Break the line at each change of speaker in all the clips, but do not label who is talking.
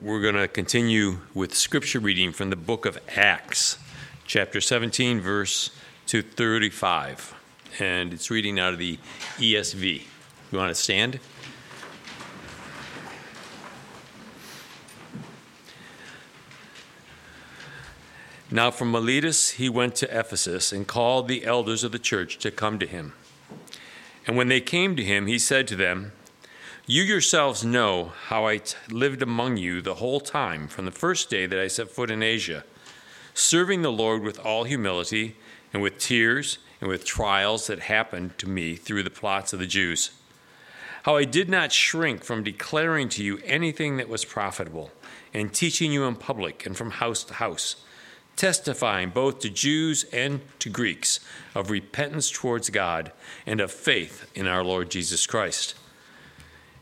we're going to continue with scripture reading from the book of Acts, chapter 17, verse 235. And it's reading out of the ESV. You want to stand? Now from Miletus he went to Ephesus and called the elders of the church to come to him. And when they came to him, he said to them, You yourselves know how I t- lived among you the whole time from the first day that I set foot in Asia, serving the Lord with all humility and with tears and with trials that happened to me through the plots of the Jews. How I did not shrink from declaring to you anything that was profitable, and teaching you in public and from house to house testifying both to Jews and to Greeks of repentance towards God and of faith in our Lord Jesus Christ.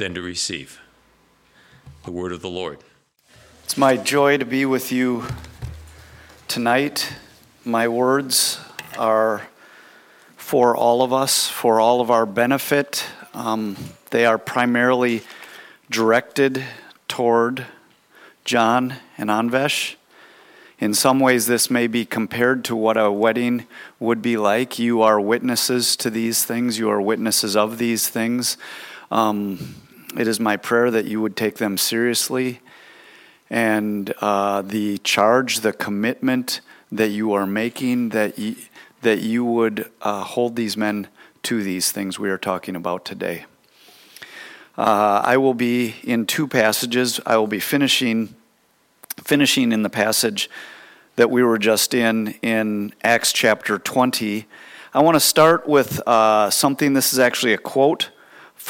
than to receive. The word of the Lord.
It's my joy to be with you tonight. My words are for all of us, for all of our benefit. Um, they are primarily directed toward John and Anvesh. In some ways, this may be compared to what a wedding would be like. You are witnesses to these things, you are witnesses of these things. Um, it is my prayer that you would take them seriously and uh, the charge, the commitment that you are making, that you, that you would uh, hold these men to these things we are talking about today. Uh, I will be in two passages. I will be finishing finishing in the passage that we were just in, in Acts chapter 20. I want to start with uh, something. This is actually a quote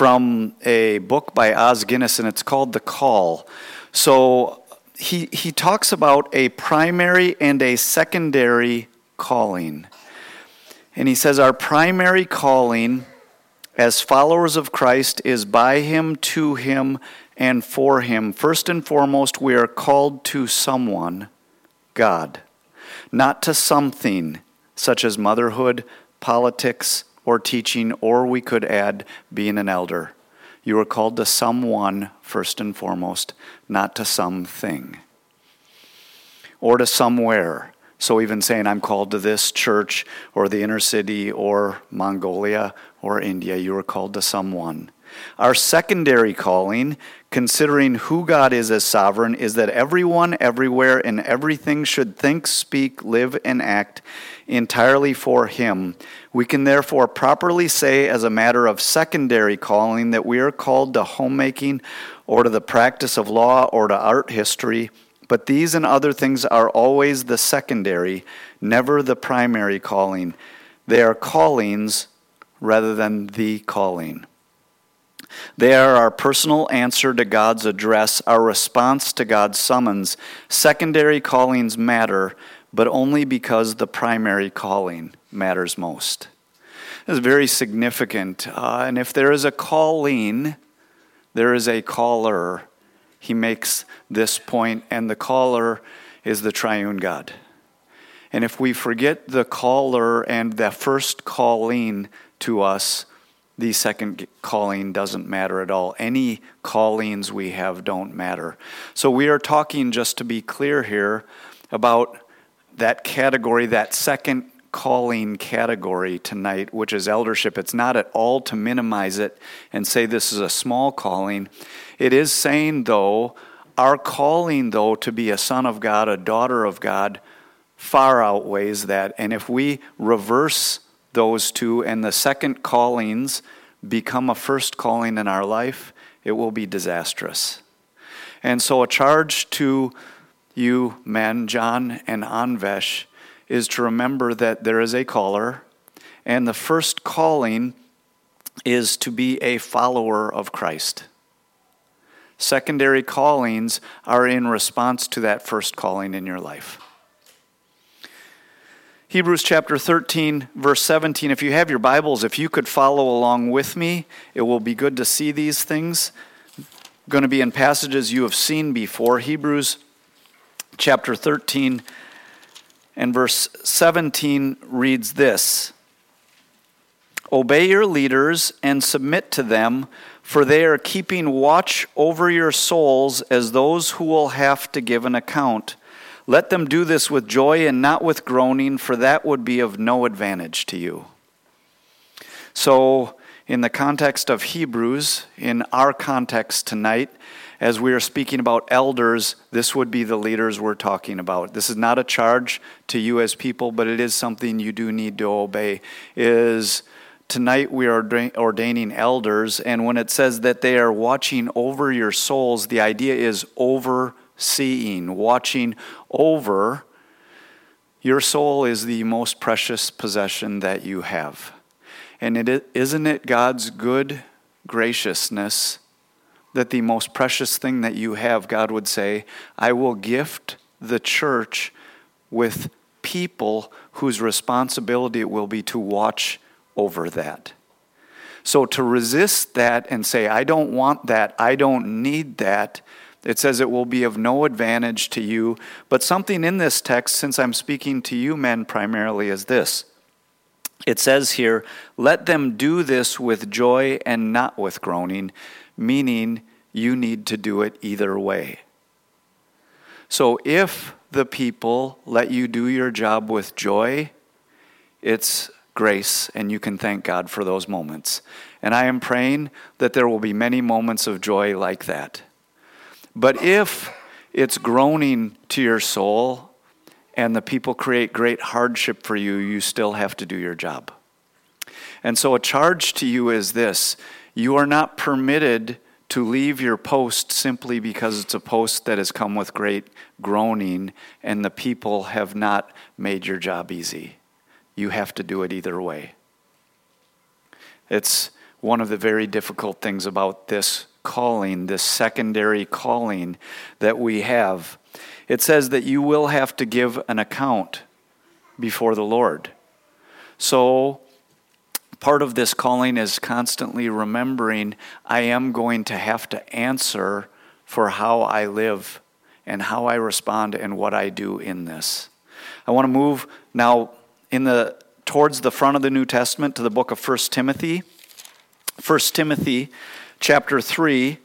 from a book by Os Guinness, and it's called The Call. So he, he talks about a primary and a secondary calling. And he says, Our primary calling as followers of Christ is by Him, to Him, and for Him. First and foremost, we are called to someone, God, not to something such as motherhood, politics, or teaching, or we could add being an elder. You are called to someone, first and foremost, not to something or to somewhere. So, even saying I'm called to this church or the inner city or Mongolia or India, you are called to someone. Our secondary calling, considering who God is as sovereign, is that everyone, everywhere, and everything should think, speak, live, and act entirely for Him. We can therefore properly say, as a matter of secondary calling, that we are called to homemaking or to the practice of law or to art history But these and other things are always the secondary, never the primary calling. They are callings rather than the calling. They are our personal answer to God's address, our response to God's summons. Secondary callings matter, but only because the primary calling matters most. This is very significant. Uh, and if there is a calling, there is a caller. He makes this point, and the caller is the triune God. And if we forget the caller and the first calling to us, the second calling doesn't matter at all. Any callings we have don't matter. So we are talking, just to be clear here, about that category, that second calling category tonight, which is eldership. It's not at all to minimize it and say this is a small calling. It is saying, though, our calling, though, to be a son of God, a daughter of God, far outweighs that. And if we reverse those two and the second callings become a first calling in our life, it will be disastrous. And so, a charge to you men, John and Anvesh, is to remember that there is a caller, and the first calling is to be a follower of Christ. Secondary callings are in response to that first calling in your life. Hebrews chapter 13, verse 17. If you have your Bibles, if you could follow along with me, it will be good to see these things. going to be in passages you have seen before. Hebrews chapter 13 and verse 17 reads this Obey your leaders and submit to them, for they are keeping watch over your souls as those who will have to give an account. Let them do this with joy and not with groaning, for that would be of no advantage to you. So, in the context of Hebrews, in our context tonight, as we are speaking about elders, this would be the leaders we're talking about. This is not a charge to you as people, but it is something you do need to obey. Is tonight we are ordaining elders, and when it says that they are watching over your souls, the idea is over seeing, watching over, your soul is the most precious possession that you have. And it, isn't it God's good graciousness that the most precious thing that you have, God would say, I will gift the church with people whose responsibility it will be to watch over that. So to resist that and say, I don't want that, I don't need that, it says it will be of no advantage to you. But something in this text, since I'm speaking to you men primarily, is this. It says here, let them do this with joy and not with groaning, meaning you need to do it either way. So if the people let you do your job with joy, it's grace, and you can thank God for those moments. And I am praying that there will be many moments of joy like that. But if it's groaning to your soul and the people create great hardship for you, you still have to do your job. And so, a charge to you is this you are not permitted to leave your post simply because it's a post that has come with great groaning and the people have not made your job easy. You have to do it either way. It's one of the very difficult things about this calling, this secondary calling that we have. It says that you will have to give an account before the Lord. So, part of this calling is constantly remembering I am going to have to answer for how I live and how I respond and what I do in this. I want to move now in the towards the front of the New Testament to the book of 1 Timothy. 1 Timothy chapter 3,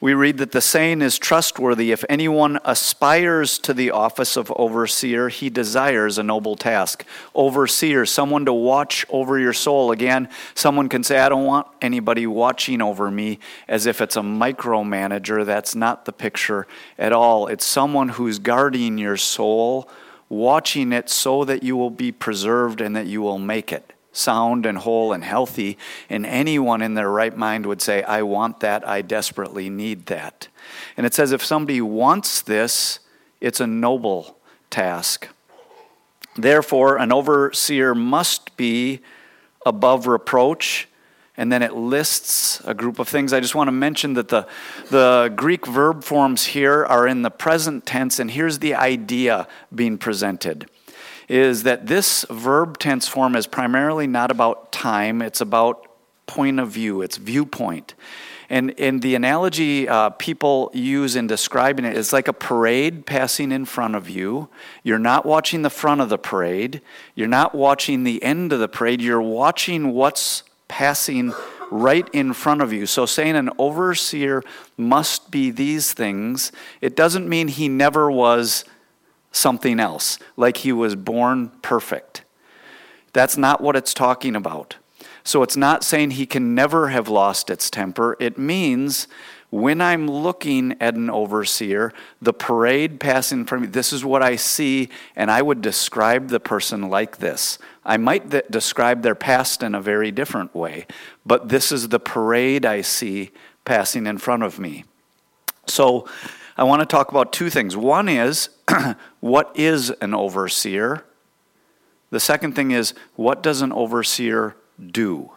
we read that the saying is trustworthy. If anyone aspires to the office of overseer, he desires a noble task. Overseer, someone to watch over your soul. Again, someone can say, I don't want anybody watching over me as if it's a micromanager. That's not the picture at all. It's someone who's guarding your soul, watching it so that you will be preserved and that you will make it sound and whole and healthy, and anyone in their right mind would say, I want that, I desperately need that. And it says if somebody wants this, it's a noble task. Therefore, an overseer must be above reproach. And then it lists a group of things. I just want to mention that the, the Greek verb forms here are in the present tense, and here's the idea being presented is that this verb tense form is primarily not about time, it's about point of view, it's viewpoint. And, and the analogy uh, people use in describing it is like a parade passing in front of you. You're not watching the front of the parade, you're not watching the end of the parade, you're watching what's passing right in front of you. So, saying an overseer must be these things, it doesn't mean he never was something else, like he was born perfect. That's not what it's talking about. So it's not saying he can never have lost its temper. It means when I'm looking at an overseer, the parade passing from me, this is what I see, and I would describe the person like this. I might th- describe their past in a very different way, but this is the parade I see passing in front of me. So I want to talk about two things. One is what is an overseer? The second thing is what does an overseer do?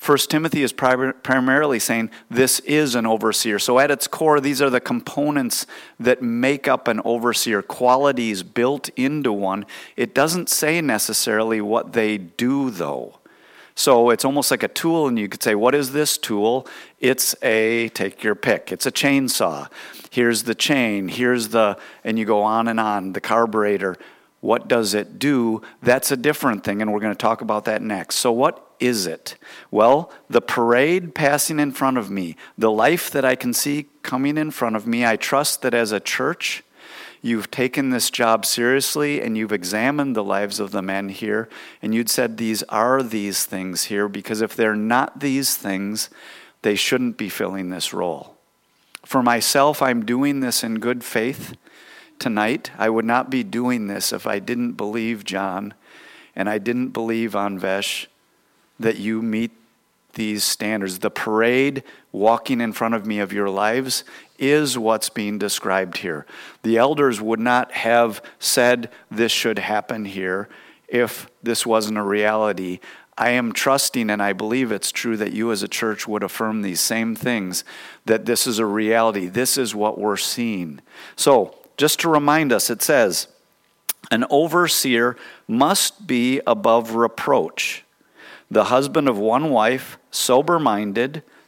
First Timothy is primarily saying this is an overseer. So, at its core, these are the components that make up an overseer, qualities built into one. It doesn't say necessarily what they do, though. So, it's almost like a tool, and you could say, What is this tool? It's a, take your pick, it's a chainsaw. Here's the chain, here's the, and you go on and on, the carburetor. What does it do? That's a different thing, and we're going to talk about that next. So, what is it? Well, the parade passing in front of me, the life that I can see coming in front of me, I trust that as a church, you've taken this job seriously and you've examined the lives of the men here, and you'd said these are these things here, because if they're not these things, they shouldn't be filling this role. For myself, I'm doing this in good faith tonight. I would not be doing this if I didn't believe John and I didn't believe Anvesh that you meet these standards. The parade walking in front of me of your lives is what's being described here. The elders would not have said this should happen here if this wasn't a reality. I am trusting and I believe it's true that you as a church would affirm these same things that this is a reality. This is what we're seeing. So, just to remind us, it says, an overseer must be above reproach, the husband of one wife, sober minded,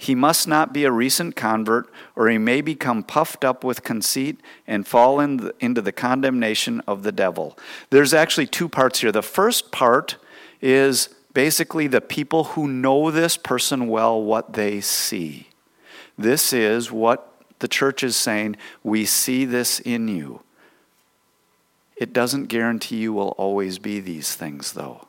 He must not be a recent convert, or he may become puffed up with conceit and fall in the, into the condemnation of the devil. There's actually two parts here. The first part is basically the people who know this person well, what they see. This is what the church is saying. We see this in you. It doesn't guarantee you will always be these things, though.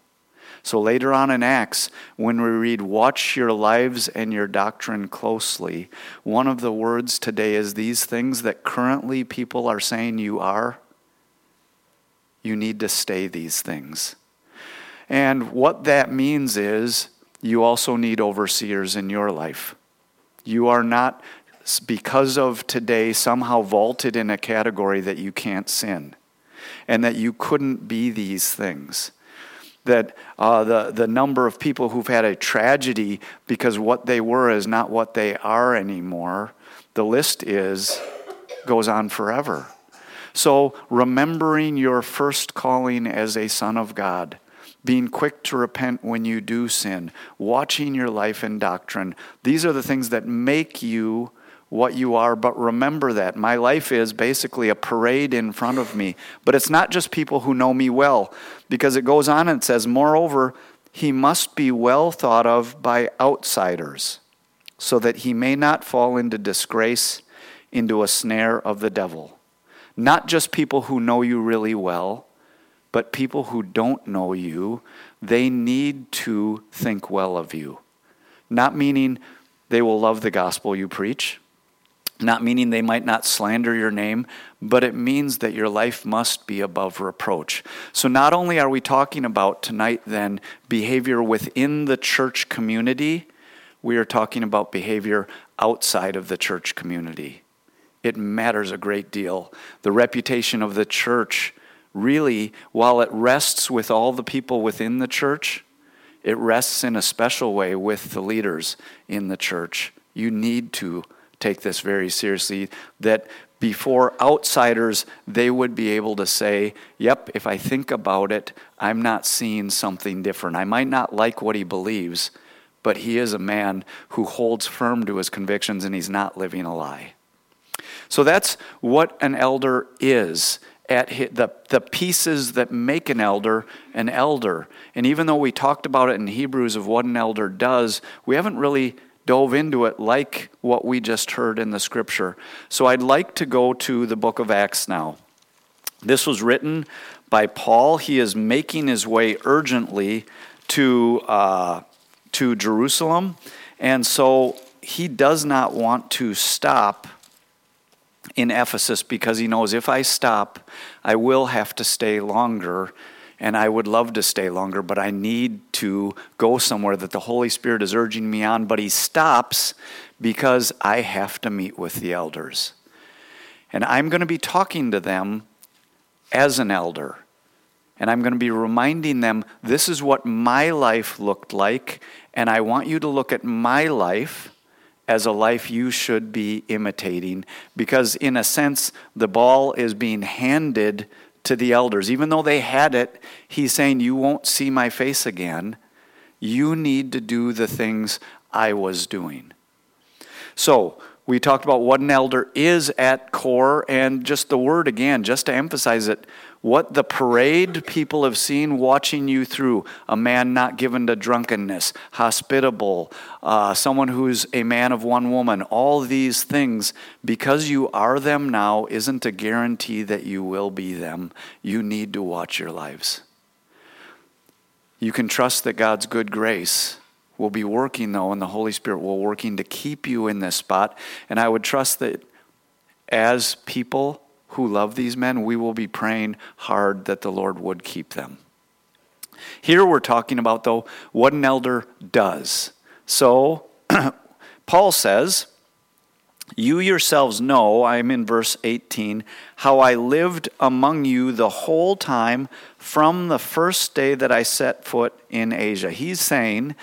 So later on in Acts, when we read, Watch your lives and your doctrine closely, one of the words today is these things that currently people are saying you are. You need to stay these things. And what that means is you also need overseers in your life. You are not, because of today, somehow vaulted in a category that you can't sin and that you couldn't be these things that uh, the, the number of people who've had a tragedy because what they were is not what they are anymore, the list is goes on forever. So remembering your first calling as a son of God, being quick to repent when you do sin, watching your life and doctrine, these are the things that make you what you are, but remember that. My life is basically a parade in front of me. But it's not just people who know me well, because it goes on and says, Moreover, he must be well thought of by outsiders, so that he may not fall into disgrace, into a snare of the devil. Not just people who know you really well, but people who don't know you, they need to think well of you. Not meaning they will love the gospel you preach, not meaning they might not slander your name, but it means that your life must be above reproach. So, not only are we talking about tonight then behavior within the church community, we are talking about behavior outside of the church community. It matters a great deal. The reputation of the church, really, while it rests with all the people within the church, it rests in a special way with the leaders in the church. You need to take this very seriously that before outsiders, they would be able to say, Yep, if I think about it, I'm not seeing something different. I might not like what he believes, but he is a man who holds firm to his convictions and he's not living a lie. So that's what an elder is at the, the pieces that make an elder an elder. And even though we talked about it in Hebrews of what an elder does, we haven't really dove into it like what we just heard in the scripture. So I'd like to go to the book of Acts now. This was written by Paul. He is making his way urgently to, uh, to Jerusalem. And so he does not want to stop in Ephesus because he knows if I stop, I will have to stay longer and I would love to stay longer, but I need to go somewhere that the Holy Spirit is urging me on. But He stops because I have to meet with the elders. And I'm going to be talking to them as an elder. And I'm going to be reminding them this is what my life looked like, and I want you to look at my life as a life you should be imitating because, in a sense, the ball is being handed to the elders. Even though they had it, he's saying, You won't see my face again. You need to do the things I was doing. So, we talked about what an elder is at core, and just the word again, just to emphasize it what the parade people have seen watching you through a man not given to drunkenness, hospitable, uh, someone who's a man of one woman, all these things, because you are them now, isn't a guarantee that you will be them. You need to watch your lives. You can trust that God's good grace will be working, though, and the Holy Spirit will working to keep you in this spot. And I would trust that as people, who love these men, we will be praying hard that the Lord would keep them. Here we're talking about, though, what an elder does. So, Paul says, You yourselves know, I'm in verse 18, how I lived among you the whole time from the first day that I set foot in Asia. He's saying,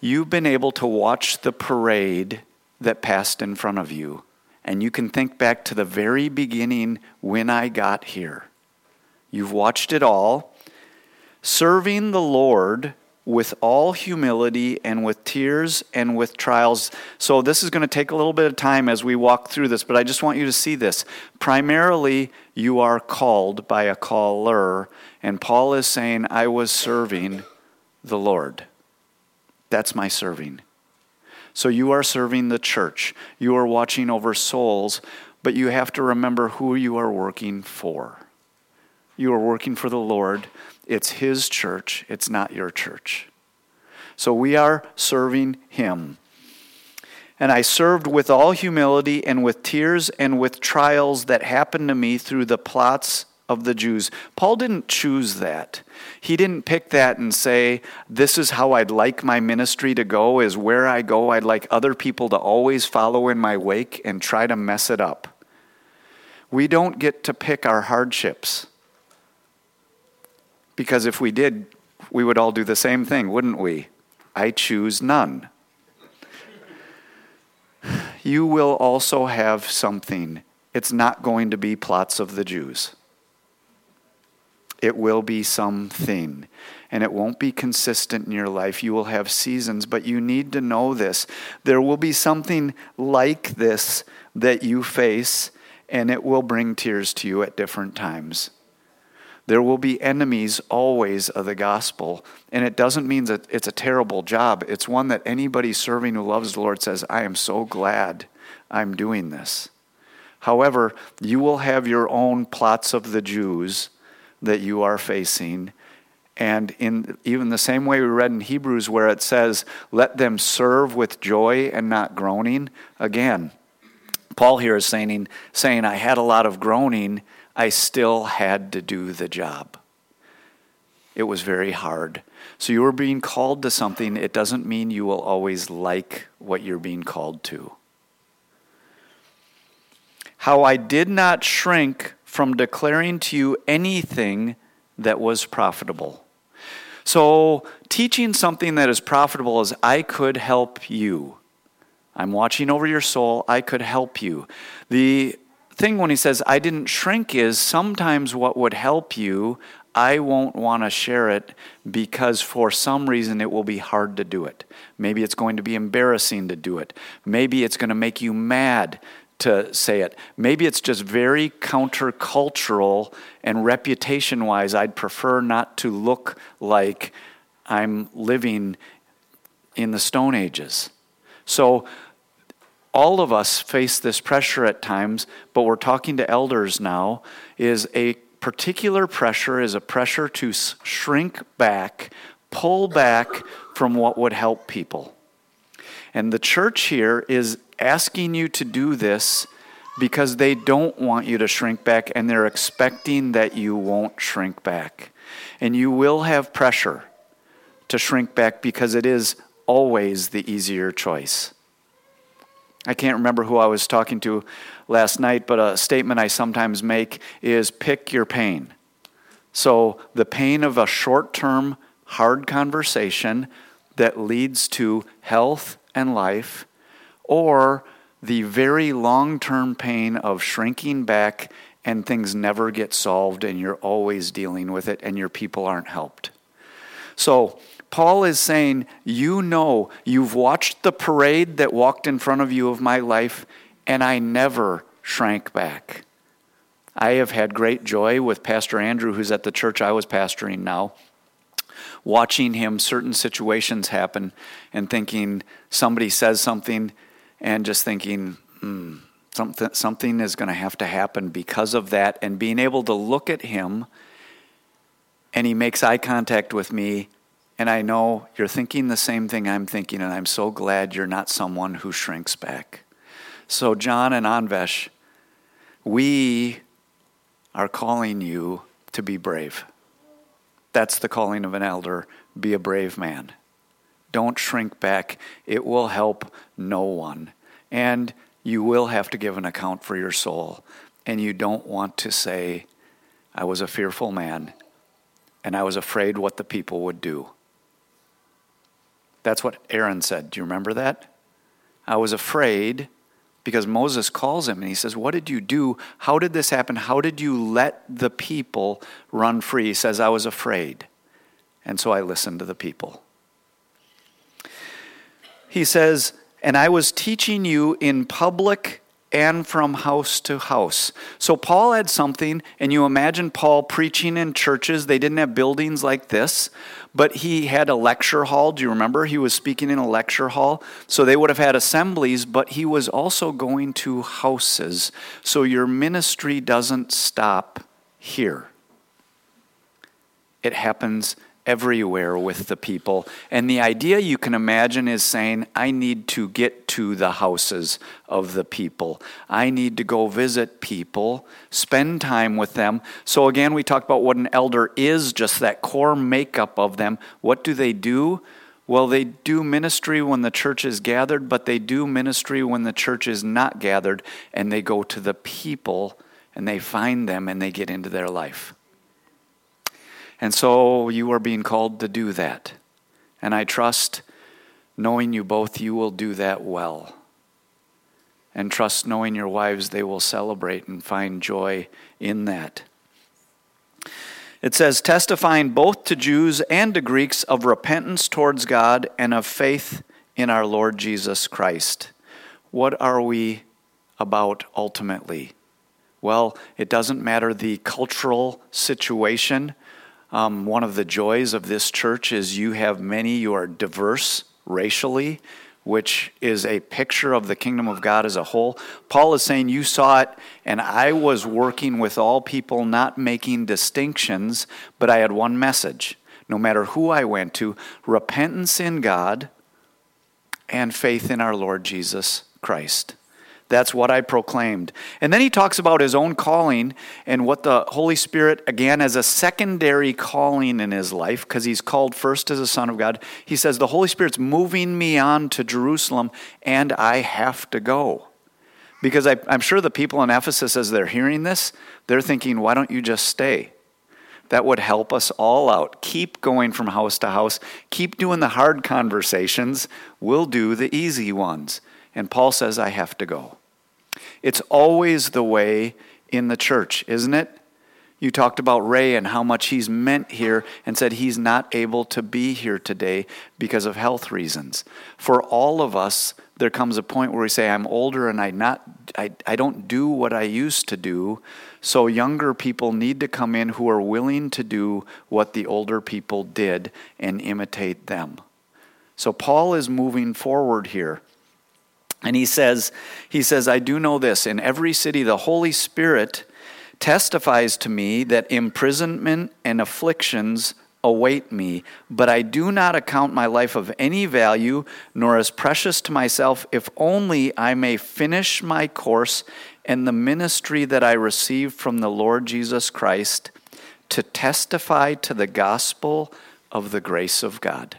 You've been able to watch the parade that passed in front of you and you can think back to the very beginning when I got here. You've watched it all. Serving the Lord with all humility and with tears and with trials. So, this is going to take a little bit of time as we walk through this, but I just want you to see this. Primarily, you are called by a caller, and Paul is saying, I was serving the Lord. That's my serving. So you are serving the church, you are watching over souls, but you have to remember who you are working for. You are working for the Lord. It's His church, it's not your church. So we are serving Him. And I served with all humility and with tears and with trials that happened to me through the plots of the Jews. Paul didn't choose that. He didn't pick that and say, This is how I'd like my ministry to go, is where I go. I'd like other people to always follow in my wake and try to mess it up. We don't get to pick our hardships. Because if we did, we would all do the same thing, wouldn't we? I choose none. You will also have something. It's not going to be plots of the Jews. It will be something. And it won't be consistent in your life. You will have seasons, but you need to know this. There will be something like this that you face, and it will bring tears to you at different times. There will be enemies always of the gospel. And it doesn't mean that it's a terrible job. It's one that anybody serving who loves the Lord says, I am so glad I'm doing this. However, you will have your own plots of the Jews that you are facing. And in even the same way we read in Hebrews, where it says, let them serve with joy and not groaning, again, Paul here is saying, saying, I had a lot of groaning, I still had to do the job. It was very hard. So you are being called to something, it doesn't mean you will always like what you're being called to. How I did not shrink from declaring to you anything that was profitable. So, teaching something that is profitable is I could help you. I'm watching over your soul. I could help you. The thing when he says, I didn't shrink, is sometimes what would help you, I won't want to share it because for some reason it will be hard to do it. Maybe it's going to be embarrassing to do it. Maybe it's going to make you mad to say it. Maybe it's just very countercultural and reputation wise, I'd prefer not to look like I'm living in the Stone Ages. So, all of us face this pressure at times, but we're talking to elders now, is a particular pressure is a pressure to shrink back, pull back from what would help people. And the church here is asking you to do this because they don't want you to shrink back and they're expecting that you won't shrink back. And you will have pressure to shrink back because it is always the easier choice. I can't remember who I was talking to last night, but a statement I sometimes make is pick your pain. So, the pain of a short term, hard conversation that leads to health and life, or the very long term pain of shrinking back and things never get solved and you're always dealing with it and your people aren't helped. So, Paul is saying, You know, you've watched the parade that walked in front of you of my life, and I never shrank back. I have had great joy with Pastor Andrew, who's at the church I was pastoring now, watching him certain situations happen and thinking somebody says something and just thinking, hmm, something, something is going to have to happen because of that, and being able to look at him and he makes eye contact with me and I know you're thinking the same thing I'm thinking, and I'm so glad you're not someone who shrinks back. So, John and Anvesh, we are calling you to be brave. That's the calling of an elder. Be a brave man. Don't shrink back. It will help no one. And you will have to give an account for your soul. And you don't want to say, I was a fearful man and I was afraid what the people would do. That's what Aaron said. Do you remember that? I was afraid because Moses calls him and he says, What did you do? How did this happen? How did you let the people run free? He says, I was afraid. And so I listened to the people. He says, And I was teaching you in public and from house to house. So Paul had something, and you imagine Paul preaching in churches. They didn't have buildings like this, but he had a lecture hall. Do you remember? He was speaking in a lecture hall. So they would have had assemblies, but he was also going to houses. So your ministry doesn't stop here, it happens everywhere with the people. And the idea you can imagine is saying, I need to get to the houses of the people. I need to go visit people, spend time with them. So, again, we talked about what an elder is, just that core makeup of them. What do they do? Well, they do ministry when the church is gathered, but they do ministry when the church is not gathered, and they go to the people and they find them and they get into their life. And so you are being called to do that. And I trust, knowing you both, you will do that well. And trust, knowing your wives, they will celebrate and find joy in that. It says, testifying both to Jews and to Greeks of repentance towards God and of faith in our Lord Jesus Christ. What are we about ultimately? Well, it doesn't matter the cultural situation. Um, one of the joys of this church is you have many, you are diverse racially. which is a picture of the kingdom of God as a whole. Paul is saying, You saw it, and I was working with all people, not making distinctions, but I had one message. No matter who I went to, repentance in God and faith in our Lord Jesus Christ. That's what I proclaimed. And then he talks about his own calling and what the Holy Spirit, again, as a secondary calling in his life, because he's called first as a son of God. He says, The Holy Spirit's moving me on to Jerusalem, and I have to go. Because I, am sure the people in Ephesus, as they're hearing this, they're thinking, Why don't you just stay? That would help us all out. Keep going from house to house. Keep doing the hard conversations. We'll do the easy ones. And Paul says, I have to go. It's always the way in the church, isn't it? You talked about Ray and how much he's meant here and said he's not able to be here today because of health reasons. For all of us, there comes a point where we say, I'm older and I, not, I, I don't do what I used to do. So younger people need to come in who are willing to do what the older people did and imitate them. So Paul is moving forward here. And he says, he says, I do know this. In every city, the Holy Spirit testifies to me that imprisonment and afflictions await me, but I do not account my life of any value, nor as precious to myself, if only I may finish my course and the ministry that I received from the Lord Jesus Christ to testify to the gospel of the grace of God.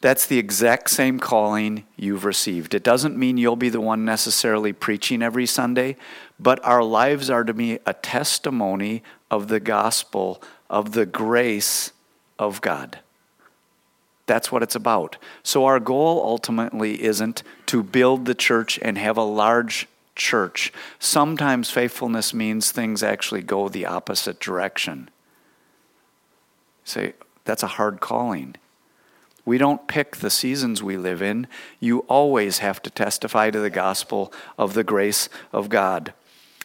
That's the exact same calling you've received. It doesn't mean you'll be the one necessarily preaching every Sunday, but our lives are to be a testimony of the gospel, of the grace of God. That's what it's about. So, our goal ultimately isn't to build the church and have a large church. Sometimes faithfulness means things actually go the opposite direction. Say, that's a hard calling. We don't pick the seasons we live in. You always have to testify to the gospel of the grace of God.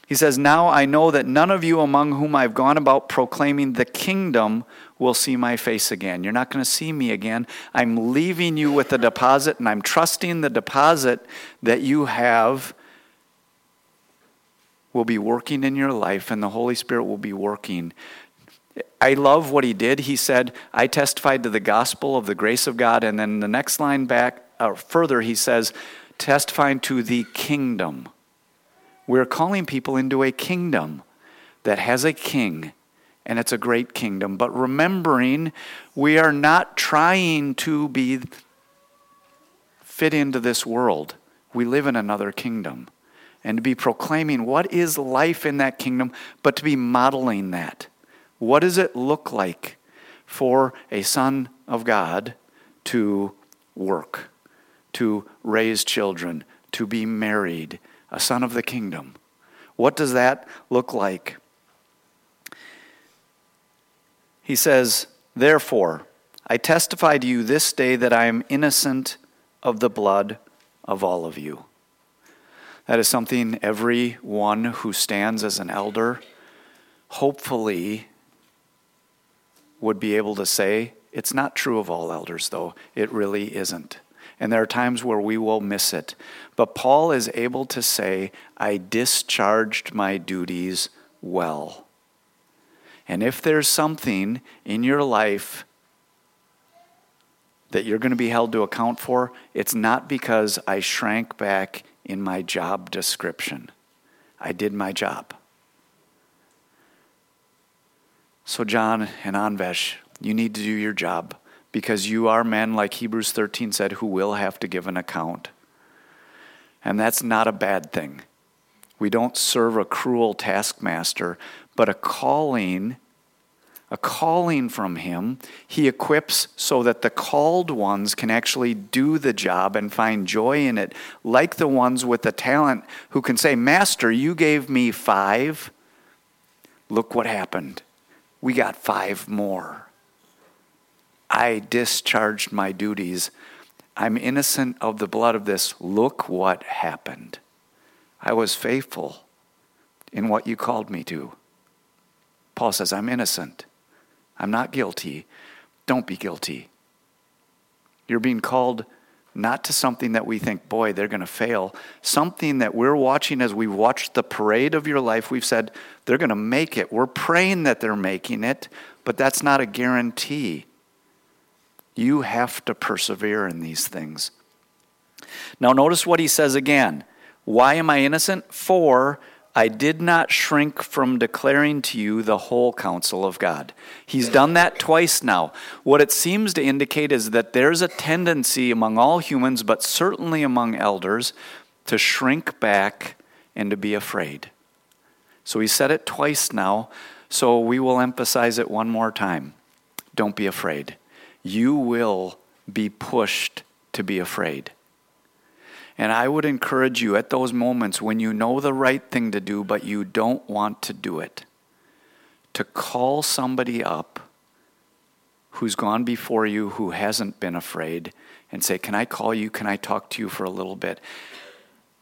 He says, Now I know that none of you among whom I've gone about proclaiming the kingdom will see my face again. You're not going to see me again. I'm leaving you with a deposit, and I'm trusting the deposit that you have will be working in your life, and the Holy Spirit will be working I love what he did. He said, I testified to the gospel of the grace of God. And then the next line back, or further, he says, testifying to the kingdom. We're calling people into a kingdom that has a king, and it's a great kingdom. But remembering, we are not trying to be fit into this world. We live in another kingdom. And to be proclaiming what is life in that kingdom, but to be modeling that. What does it look like for a son of God to work, to raise children, to be married, a son of the kingdom? What does that look like? He says, Therefore, I testify to you this day that I am innocent of the blood of all of you. That is something every one who stands as an elder hopefully would be able to say, it's not true of all elders, though. It really isn't. And there are times where we will miss it. But Paul is able to say, I discharged my duties well. And if there's something in your life that you're going to be held to account for, it's not because I shrank back in my job description. I did my job. So, John and Anvesh, you need to do your job because you are men, like Hebrews 13 said, who will have to give an account. And that's not a bad thing. We don't serve a cruel taskmaster, but a calling, a calling from him. He equips so that the called ones can actually do the job and find joy in it, like the ones with the talent who can say, Master, you gave me five. Look what happened we got five more. I discharged my duties. I'm innocent of the blood of this. Look what happened. I was faithful in what you called me to. Paul says, I'm innocent. I'm not guilty. Don't be guilty. You're being called not to something that we think, boy, they're going to fail. Something that we're watching as we watch the parade of your life, we've said, they're going to make it. We're praying that they're making it, but that's not a guarantee. You have to persevere in these things. Now, notice what he says again. Why am I innocent? For I did not shrink from declaring to you the whole counsel of God. He's done that twice now. What it seems to indicate is that there's a tendency among all humans, but certainly among elders, to shrink back and to be afraid. So he said it twice now, so we will emphasize it one more time. Don't be afraid. You will be pushed to be afraid. And I would encourage you at those moments when you know the right thing to do, but you don't want to do it, to call somebody up who's gone before you who hasn't been afraid and say, Can I call you? Can I talk to you for a little bit?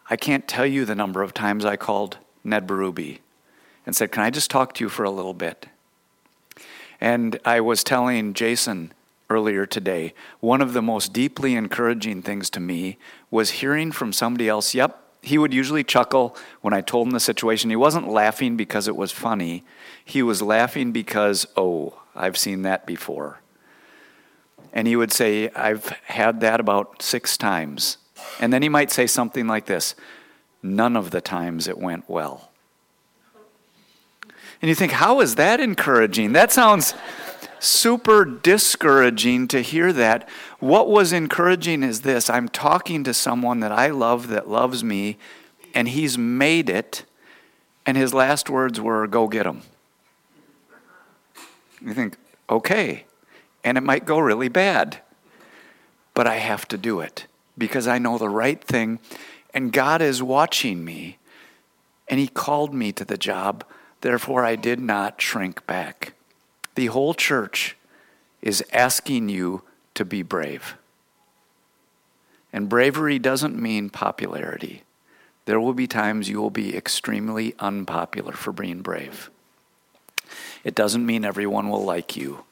I can't tell you the number of times I called Ned Berube and said, Can I just talk to you for a little bit? And I was telling Jason earlier today, one of the most deeply encouraging things to me was hearing from somebody else, yep, he would usually chuckle when I told him the situation. He wasn't laughing because it was funny, he was laughing because, oh, I've seen that before. And he would say, I've had that about six times. And then he might say something like this None of the times it went well. And you think, how is that encouraging? That sounds super discouraging to hear that. What was encouraging is this I'm talking to someone that I love that loves me, and he's made it, and his last words were, Go get him. You think, okay, and it might go really bad, but I have to do it because I know the right thing, and God is watching me, and He called me to the job. Therefore, I did not shrink back. The whole church is asking you to be brave. And bravery doesn't mean popularity. There will be times you will be extremely unpopular for being brave. It doesn't mean everyone will like you.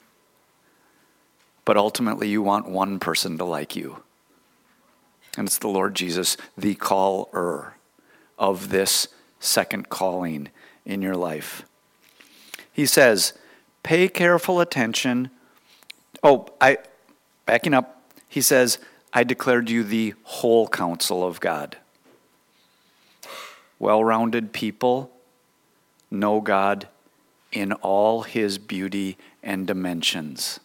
But ultimately, you want one person to like you. And it's the Lord Jesus, the caller of this second calling in your life. He says, Pay careful attention. Oh, I backing up. He says, I declared you the whole counsel of God. Well rounded people know God in all his beauty and dimensions.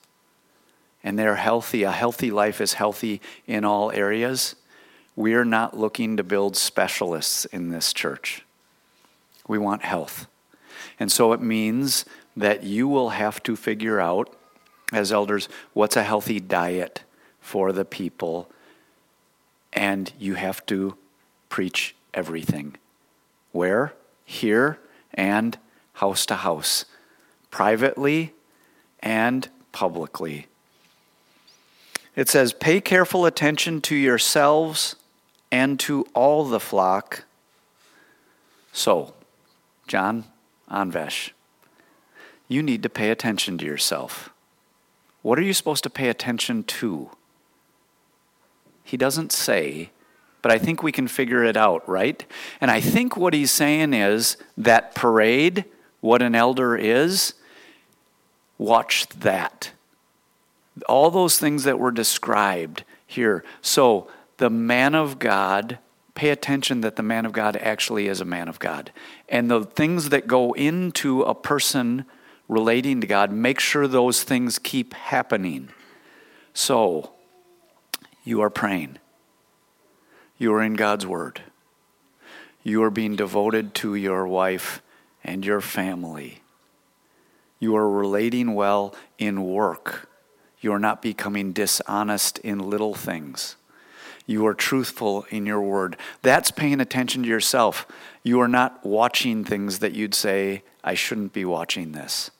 And they're healthy. A healthy life is healthy in all areas. We're not looking to build specialists in this church. We want health. And so it means that you will have to figure out, as elders, what's a healthy diet for the people, and you have to preach everything. Where? Here and house to house, privately and publicly. It says, Pay careful attention to yourselves and to all the flock. So, John Anvesh you need to pay attention to yourself. What are you supposed to pay attention to? He doesn't say, but I think we can figure it out, right? And I think what he's saying is that parade, what an elder is, watch that. All those things that were described here. So, the man of God, pay attention that the man of God actually is a man of God. And the things that go into a person relating to God, make sure those things keep happening. So, you are praying. You are in God's Word. You are being devoted to your wife and your family. You are relating well in work. You are not becoming dishonest in little things. You are truthful in your word. That's paying attention to yourself. You are not watching things that you'd say, I shouldn't be watching this.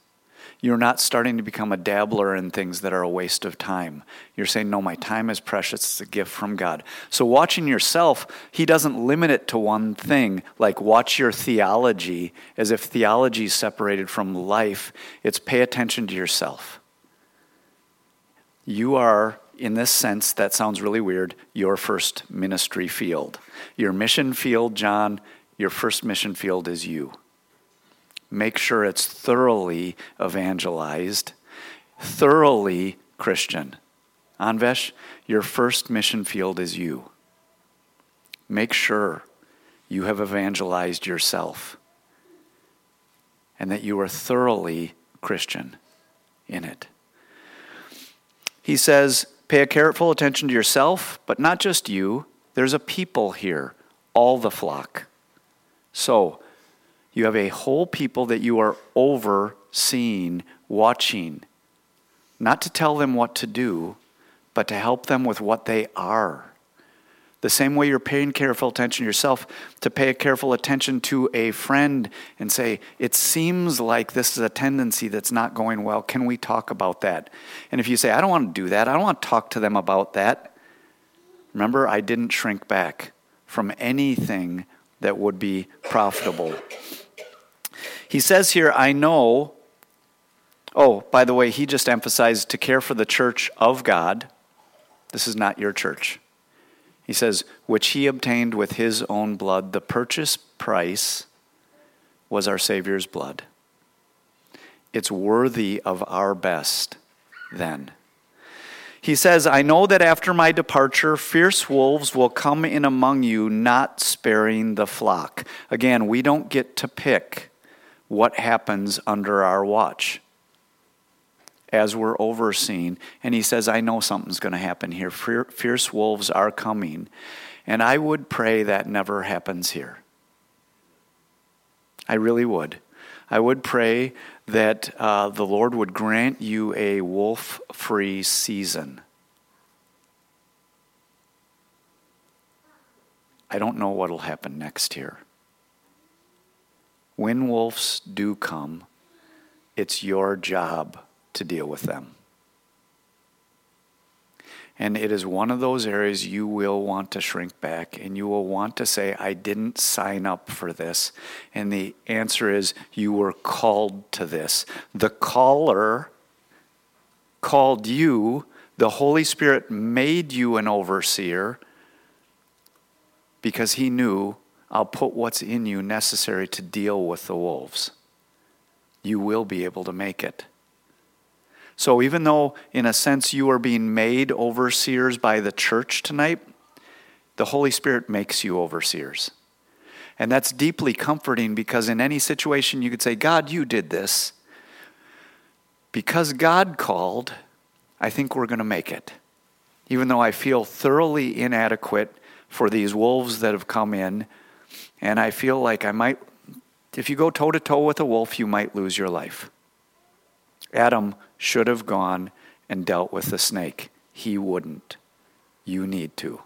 You're not starting to become a dabbler in things that are a waste of time. You're saying, No, my time is precious. It's a gift from God. So, watching yourself, He doesn't limit it to one thing, like watch your theology as if theology is separated from life. It's pay attention to yourself. You are in this sense, that sounds really weird, your first ministry field. Your mission field, John, your first mission field is you. Make sure it's thoroughly evangelized, thoroughly Christian. Anvesh, your first mission field is you. Make sure you have evangelized yourself and that you are thoroughly Christian in it. He says, pay a careful attention to yourself, but not just you. There's a people here, all the flock. So, you have a whole people that you are overseeing, watching, not to tell them what to do, but to help them with what they are. The same way you're paying careful attention yourself, to pay careful attention to a friend and say, It seems like this is a tendency that's not going well. Can we talk about that? And if you say, I don't want to do that, I don't want to talk to them about that, remember, I didn't shrink back from anything that would be profitable. He says here, I know. Oh, by the way, he just emphasized to care for the church of God. This is not your church. He says, which he obtained with his own blood. The purchase price was our Savior's blood. It's worthy of our best then. He says, I know that after my departure, fierce wolves will come in among you, not sparing the flock. Again, we don't get to pick what happens under our watch as we're overseeing. And he says, I know something's going to happen here. Fierce wolves are coming. And I would pray that never happens here. I really would. I would pray that uh, the Lord would grant you a wolf free season. I don't know what will happen next here. When wolves do come, it's your job to deal with them. And it is one of those areas you will want to shrink back and you will want to say, I didn't sign up for this. And the answer is, you were called to this. The caller called you, the Holy Spirit made you an overseer because he knew I'll put what's in you necessary to deal with the wolves. You will be able to make it. So, even though, in a sense, you are being made overseers by the church tonight, the Holy Spirit makes you overseers. And that's deeply comforting because in any situation you could say, God, you did this. Because God called, I think we're going to make it. Even though I feel thoroughly inadequate for these wolves that have come in, and I feel like I might, if you go toe to toe with a wolf, you might lose your life. Adam should have gone and dealt with the snake. He wouldn't. You need to.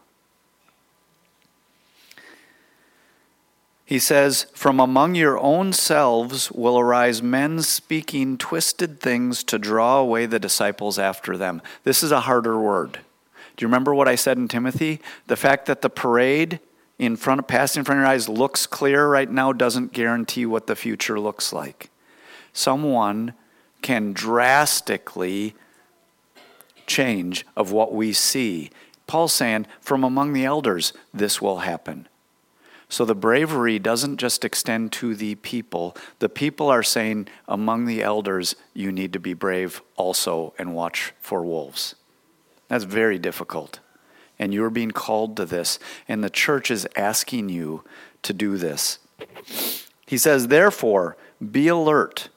He says, From among your own selves will arise men speaking twisted things to draw away the disciples after them. This is a harder word. Do you remember what I said in Timothy? The fact that the parade in front of, passing in front of your eyes looks clear right now doesn't guarantee what the future looks like. Someone can drastically change of what we see. Paul's saying, from among the elders, this will happen. So the bravery doesn't just extend to the people. The people are saying, among the elders, you need to be brave also and watch for wolves. That's very difficult. And you're being called to this, and the church is asking you to do this. He says, therefore, be alert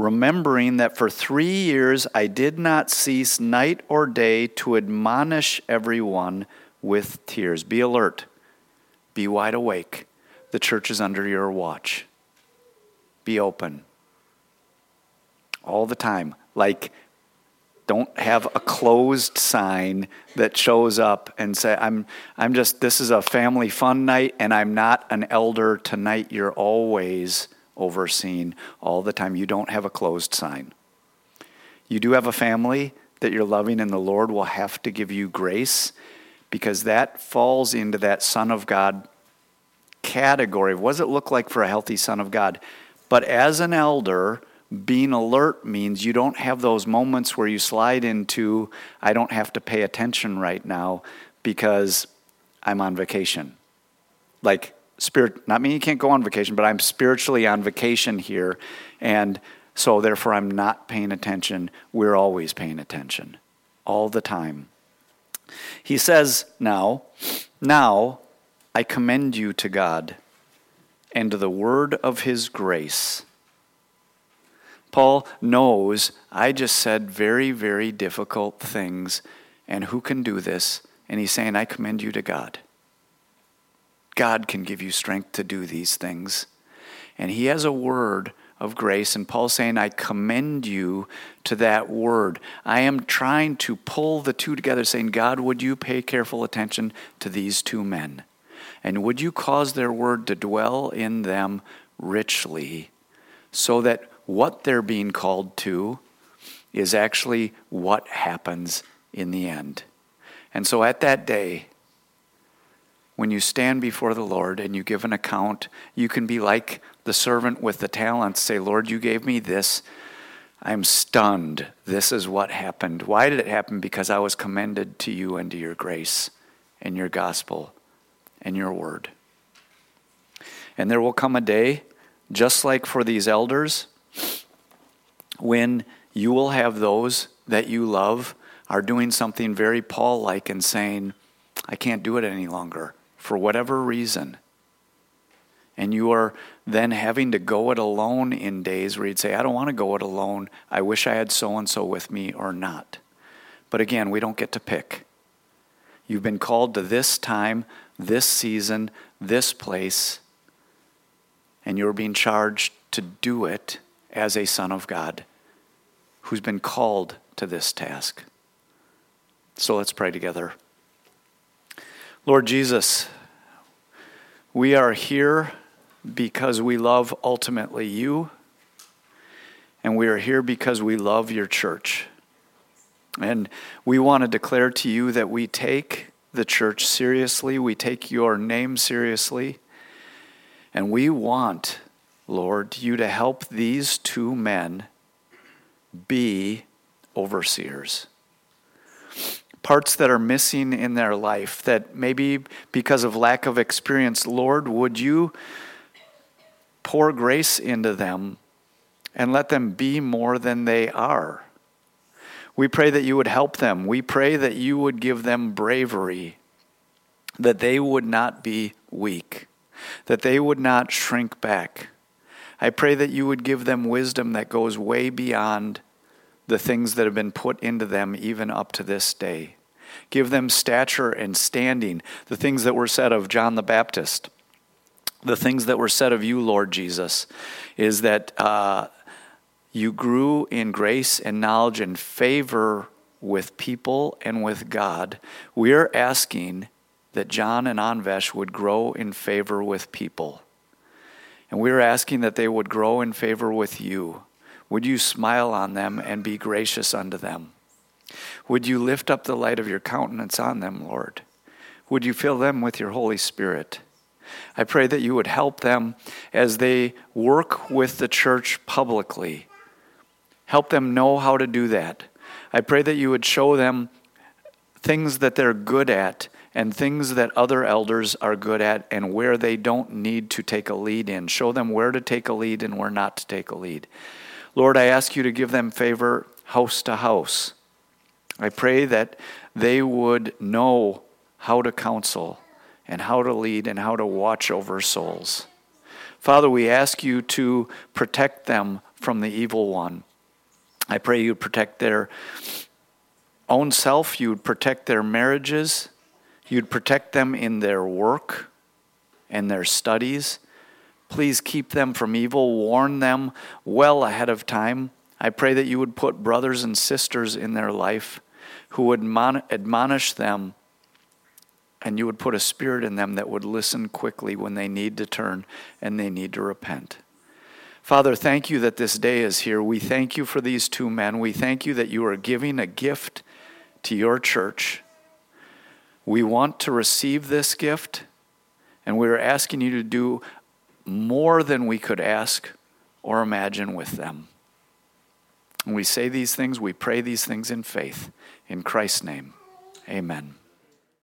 remembering that for three years I did not cease night or day to admonish everyone with tears. Be alert, be wide awake. The church is under your watch. Be open all the time. Like, don't have a closed sign that shows up and say, I'm, I'm just, this is a family fun night and I'm not an elder tonight. You're always overseen all the time. You don't have a closed sign. You do have a family that you're loving, and the Lord will have to give you grace because that falls into that Son of God category. What does it look like for a healthy Son of God? But as an elder, being alert means you don't have those moments where you slide into, I don't have to pay attention right now because I'm on vacation. Like, spirit, not mean you can't go on vacation, but I'm spiritually on vacation here. And so therefore I'm not paying attention. We're always paying attention, all the time. He says now, now I commend you to God and to the word of his grace. Paul knows I just said very, very difficult things, and who can do this? And he's saying, I commend you to God. God can give you strength to do these things. And he has a word of grace. And Paul's saying, I commend you to that word. I am trying to pull the two together, saying, God, would you pay careful attention to these two men? And would you cause their word to dwell in them richly so that what they're being called to is actually what happens in the end? And so at that day, when you stand before the Lord and you give an account, you can be like the servant with the talents. Say, Lord, you gave me this. I'm stunned. This is what happened. Why did it happen? Because I was commended to you and to your grace and your gospel and your word. And there will come a day, just like for these elders, when you will have those that you love are doing something very Paul like and saying, I can't do it any longer for whatever reason, and you are then having to go it alone in days where you'd say, I don't want to go it alone. I wish I had so and so with me or not. But again, we don't get to pick. You've been called to this time, this season, this place, and you're being charged to do it as a son of God who's been called to this task. So let's pray together. Lord Jesus, we are here because we love ultimately you, and we are here because we love your church. And we want to declare to you that we take the church seriously, we take your name seriously, and we want, Lord, you to help these two men be overseers parts that are missing in their life that maybe because of lack of experience, Lord, would you pour grace into them and let them be more than they are? We pray that you would help them. We pray that you would give them bravery, that they would not be weak, that they would not shrink back. I pray that you would give them wisdom that goes way beyond the things that have been put into them even up to this day. Give them stature and standing, the things that were said of John the Baptist. The things that were said of you, Lord Jesus, is that uh, you grew in grace and knowledge and favor with people and with God. We're asking that John and Anvesh would grow in favor with people. And we're asking that they would grow in favor with you. Would you smile on them and be gracious unto them? Would you lift up the light of your countenance on them, Lord? Would you fill them with your Holy Spirit? I pray that you would help them as they work with the church publicly. Help them know how to do that. I pray that you would show them things that they're good at and things that other elders are good at and where they don't need to take a lead in. Show them where to take a lead and where not to take a lead. Lord, I ask you to give them favor house to house. I pray that they would know how to counsel and how to lead and how to watch over souls. Father, we ask you to protect them from the evil one. I pray you protect their own self, you would protect their marriages, you'd protect them in their work and their studies. Please keep them from evil, warn them well ahead of time. I pray that you would put brothers and sisters in their life who would admonish them and you would put a spirit in them that would listen quickly when they need to turn and they need to repent. Father, thank you that this day is here. We thank you for these two men. We thank you that you are giving a gift to your church. We want to receive this gift, and we are asking you to do more than we could ask or imagine with them. And we say these things, we pray these things in faith. In Christ's name, amen.